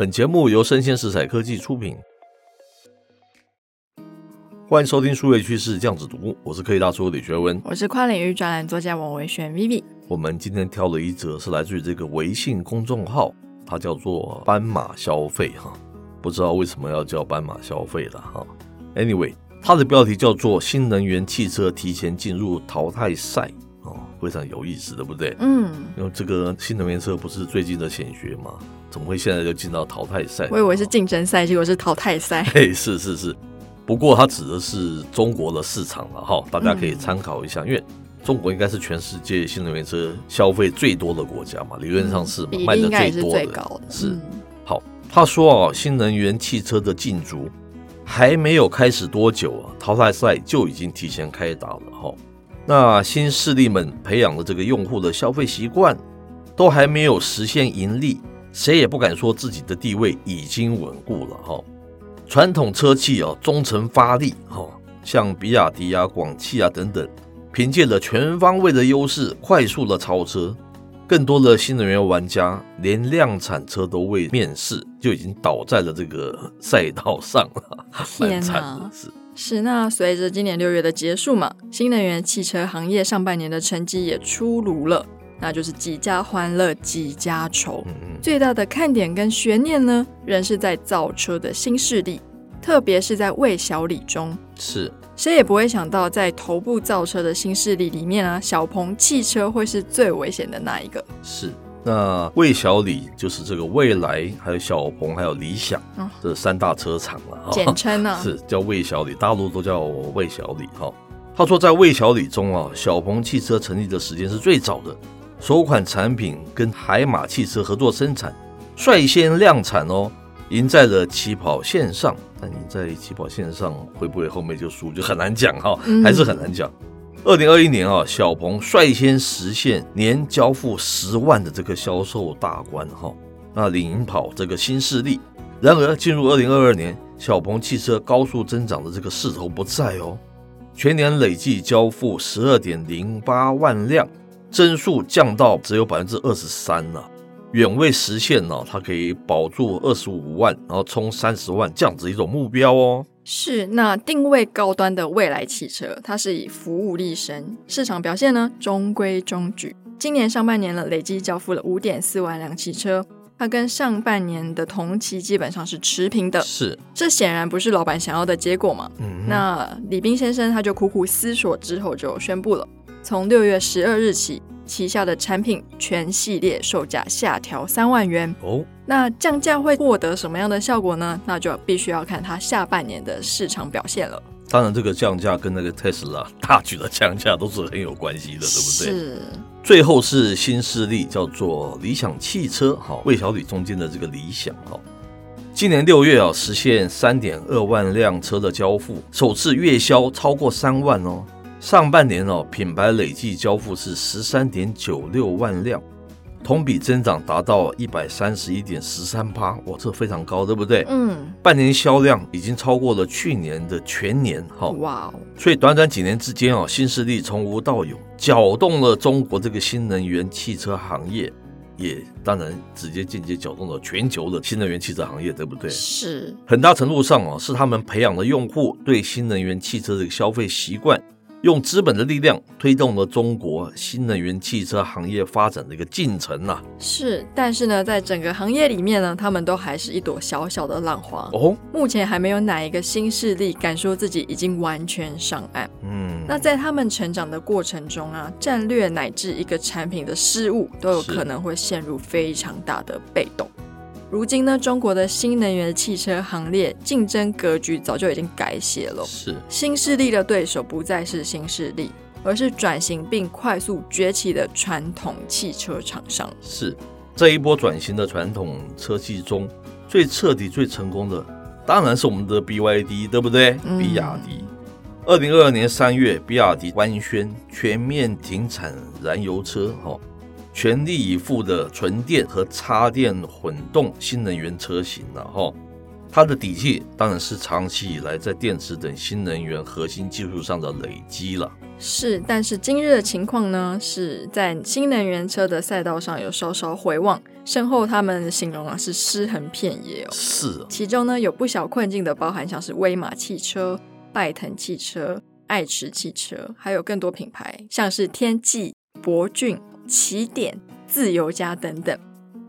本节目由生鲜食材科技出品，欢迎收听数位趋势酱子读，我是科技大叔李学文，我是跨领域专栏作家王维轩 Vivi。我们今天挑了一则，是来自于这个微信公众号，它叫做“斑马消费”哈，不知道为什么要叫斑马消费了哈。Anyway，它的标题叫做“新能源汽车提前进入淘汰赛”哦，非常有意思，对不对？嗯，因为这个新能源车不是最近的显学吗？怎么会现在就进到淘汰赛？我以为是竞争赛，结果是淘汰赛。嘿，是是是，不过它指的是中国的市场了哈，大家可以参考一下，嗯、因为中国应该是全世界新能源车消费最多的国家嘛，理论上是卖的最多的。的是、嗯、好，他说啊，新能源汽车的竞逐还没有开始多久啊，淘汰赛就已经提前开打了哈。那新势力们培养的这个用户的消费习惯都还没有实现盈利。谁也不敢说自己的地位已经稳固了哈。传统车企哦，忠诚发力哈，像比亚迪啊、广汽啊等等，凭借着全方位的优势，快速的超车。更多的新能源玩家连量产车都未面世，就已经倒在了这个赛道上了。天哪，是是。那随着今年六月的结束嘛，新能源汽车行业上半年的成绩也出炉了。那就是几家欢乐几家愁，最大的看点跟悬念呢，仍是在造车的新势力，特别是在魏小李中。是，谁也不会想到，在头部造车的新势力里面啊，小鹏汽车会是最危险的那一个。是，那魏小李就是这个未来，还有小鹏，还有理想，这三大车厂了，简称呢 是叫魏小李，大陆都叫魏小李哈。他说，在魏小李中啊，小鹏汽车成立的时间是最早的。首款产品跟海马汽车合作生产，率先量产哦，赢在了起跑线上。但赢在起跑线上会不会后面就输，就很难讲哈，还是很难讲。二零二一年啊，小鹏率先实现年交付十万的这个销售大关哈，那领跑这个新势力。然而进入二零二二年，小鹏汽车高速增长的这个势头不在哦，全年累计交付十二点零八万辆。增速降到只有百分之二十三了，远未实现呢。它可以保住二十五万，然后冲三十万这样子一种目标哦。是，那定位高端的蔚来汽车，它是以服务立身，市场表现呢中规中矩。今年上半年了，累计交付了五点四万辆汽车，它跟上半年的同期基本上是持平的。是，这显然不是老板想要的结果嘛。嗯，那李斌先生他就苦苦思索之后就宣布了。从六月十二日起，旗下的产品全系列售价下调三万元哦。那降价会获得什么样的效果呢？那就必须要看它下半年的市场表现了。当然，这个降价跟那个 Tesla 大举的降价都是很有关系的，对不对？是。最后是新势力，叫做理想汽车，哈，魏小李中间的这个理想，哈，今年六月啊，实现三点二万辆车的交付，首次月销超过三万哦。上半年哦，品牌累计交付是十三点九六万辆，同比增长达到一百三十一点十三趴，哇，这非常高，对不对？嗯，半年销量已经超过了去年的全年，哈，哇哦，所以短短几年之间哦，新势力从无到有，搅动了中国这个新能源汽车行业，也当然直接间接搅动了全球的新能源汽车行业，对不对？是，很大程度上哦，是他们培养了用户对新能源汽车的消费习惯。用资本的力量推动了中国新能源汽车行业发展的一个进程呐、啊。是，但是呢，在整个行业里面呢，他们都还是一朵小小的浪花哦。目前还没有哪一个新势力敢说自己已经完全上岸。嗯，那在他们成长的过程中啊，战略乃至一个产品的失误，都有可能会陷入非常大的被动。如今呢，中国的新能源汽车行列竞争格局早就已经改写了。是，新势力的对手不再是新势力，而是转型并快速崛起的传统汽车厂商。是，这一波转型的传统车企中，最彻底、最成功的，当然是我们的 BYD，对不对？嗯、比亚迪。二零二二年三月，比亚迪官宣全面停产燃油车，哈，全力以赴的纯电和插电混动新能源车型了，哈。它的底气当然是长期以来在电池等新能源核心技术上的累积了。是，但是今日的情况呢，是在新能源车的赛道上有稍稍回望，身后他们形容啊是尸横遍野哦。是、啊，其中呢有不小困境的，包含像是威马汽车、拜腾汽车、爱驰汽车，还有更多品牌，像是天际、博骏、起点、自由家等等。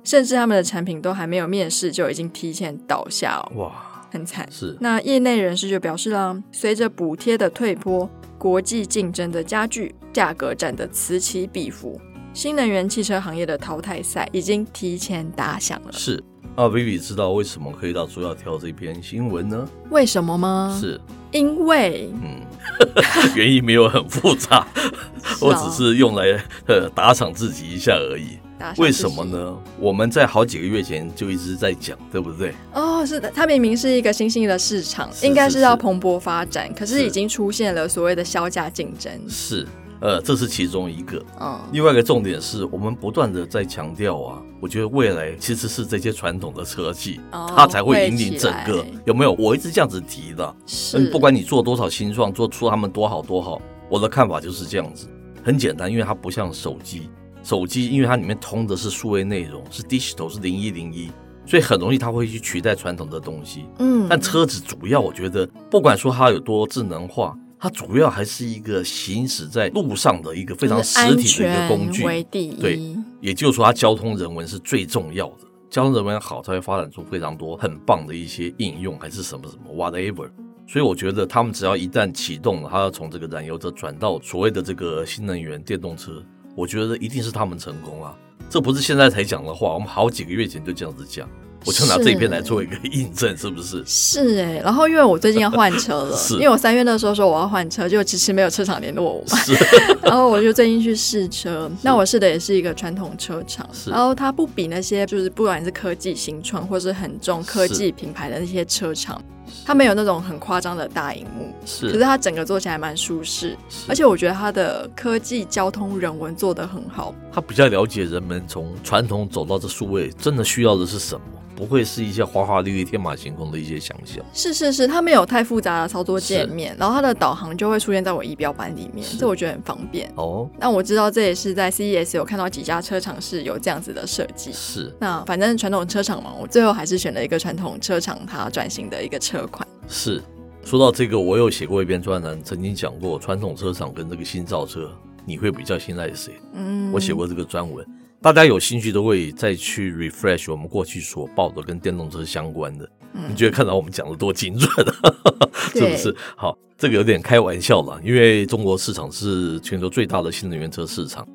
甚至他们的产品都还没有面世，就已经提前倒下哦，哇，很惨。是，那业内人士就表示啦，随着补贴的退坡，国际竞争的加剧，价格战的此起彼伏，新能源汽车行业的淘汰赛已经提前打响了。是，那，Vivi 知道为什么可以到说要挑这篇新闻呢？为什么吗？是，因为，嗯，原因没有很复杂，我只是用来呃打赏自己一下而已。为什么呢？我们在好几个月前就一直在讲，对不对？哦，是的，它明明是一个新兴的市场，是是是应该是要蓬勃发展，可是已经出现了所谓的销价竞争。是，呃，这是其中一个。嗯，另外一个重点是我们不断的在强调啊，我觉得未来其实是这些传统的车技，哦、它才会引领整个，有没有？我一直这样子提的。是，不管你做多少新创，做出他们多好多好，我的看法就是这样子，很简单，因为它不像手机。手机因为它里面通的是数位内容，是 digital，是零一零一，所以很容易它会去取代传统的东西。嗯，但车子主要我觉得，不管说它有多智能化，它主要还是一个行驶在路上的一个非常实体的一个工具。为第一。对，也就是说它交通人文是最重要的，交通人文好才会发展出非常多很棒的一些应用，还是什么什么 whatever。所以我觉得他们只要一旦启动了，它要从这个燃油车转到所谓的这个新能源电动车。我觉得一定是他们成功啊！这不是现在才讲的话，我们好几个月前就这样子讲。我就拿这一篇来做一个印证，是不是？是哎、欸，然后因为我最近要换车了，是。因为我三月那时候说我要换车，就其实没有车厂联络我嘛。然后我就最近去试车，那我试的也是一个传统车厂，然后它不比那些就是不管是科技新创或是很重科技品牌的那些车厂，它没有那种很夸张的大荧幕，是，可是它整个做起来蛮舒适，而且我觉得它的科技交通人文做得很好，它比较了解人们从传统走到这数位，真的需要的是什么。不会是一些花花绿绿、天马行空的一些想象。是是是，它没有太复杂的操作界面，然后它的导航就会出现在我仪表板里面，这我觉得很方便。哦，那我知道这也是在 CES 有看到几家车厂是有这样子的设计。是，那反正传统车厂嘛，我最后还是选了一个传统车厂它转型的一个车款。是，说到这个，我有写过一篇专栏，曾经讲过传统车厂跟这个新造车，你会比较信赖谁？嗯，我写过这个专文。大家有兴趣都会再去 refresh 我们过去所报的跟电动车相关的，嗯、你觉得看到我们讲的多精准，是不是？好，这个有点开玩笑了，因为中国市场是全球最大的新能源车市场，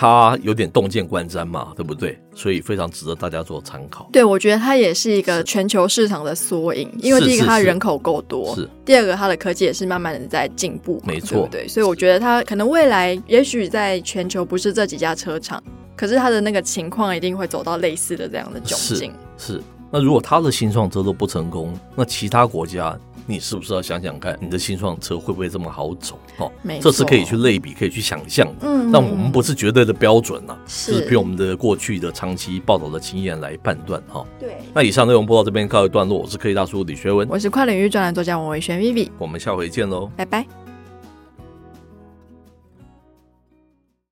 它有点洞见观瞻嘛，对不对？所以非常值得大家做参考。对，我觉得它也是一个全球市场的缩影，因为第一个它人口够多，是，第二个它的科技也是慢慢的在进步，没错，对对？所以我觉得它可能未来也许在全球不是这几家车厂。可是它的那个情况一定会走到类似的这样的窘境。是，是。那如果它的新创车都不成功，那其他国家你是不是要想想看，你的新创车会不会这么好走？哦。这是可以去类比，可以去想象的。嗯。但我们不是绝对的标准呐、啊，是凭我们的过去的长期报道的经验来判断哈。对。那以上内容播到这边告一段落，我是科技大叔李学文，我是跨领域专栏作家王伟轩 Vivi，我们下回见喽，拜拜。